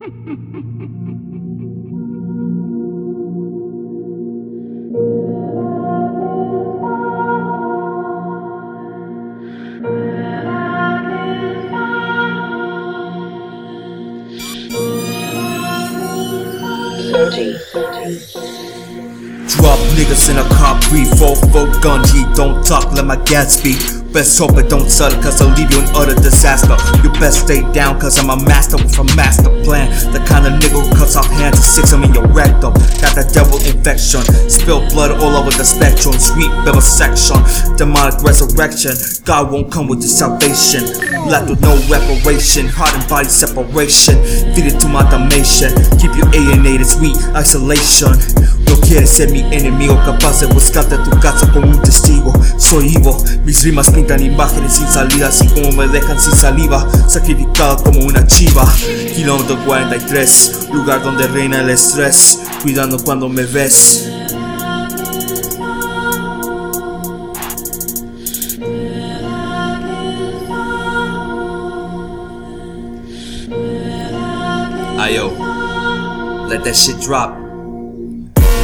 Drop niggas in a car, breathe, 4 gun, he don't talk, let my gas speak. Best hope it don't sell cause I'll leave you in utter disaster. You best stay down cause I'm a master with a master plan. The kind of nigga who cuts off hands and sticks them in your rectum. Got that devil infection, spill blood all over the spectrum. Sweet vivisection, demonic resurrection. God won't come with your salvation. Left with no reparation, heart and body separation. Feed it to my damnation, keep you alienated, sweet isolation. No quieres ser mi enemigo, capaz de buscarte a tu casa como un testigo. Soy Ivo, mis rimas pintan imágenes sin salida, así como me dejan sin saliva, sacrificado como una chiva. Kilómetro 43, lugar donde reina el estrés, cuidando cuando me ves. Ayo, let that shit drop.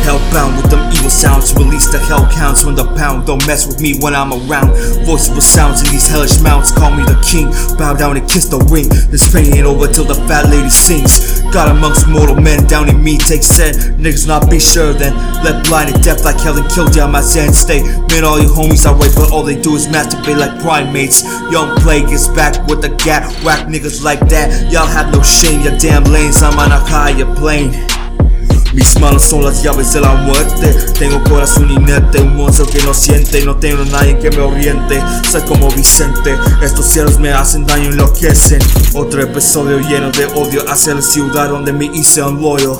Hellbound with them evil sounds, release the hell counts when the pound. Don't mess with me when I'm around. Voices with sounds in these hellish mounts, call me the king. Bow down and kiss the ring. This pain ain't over till the fat lady sings. God amongst mortal men, down in me take set. Niggas not be sure then. Let blinded death like hell and kill down my zen state. Man, all your homies are right, but all they do is masturbate like primates. Young plague is back with the gat, whack niggas like that. Y'all have no shame, your damn lanes. I'm on a higher plane. Mis manos son las llaves de la muerte. Tengo corazón inerte, un monstruo que no siente. No tengo nadie que me oriente. Soy como Vicente. Estos cielos me hacen daño, enloquecen. Otro episodio lleno de odio hacia la ciudad donde me hice un loyo.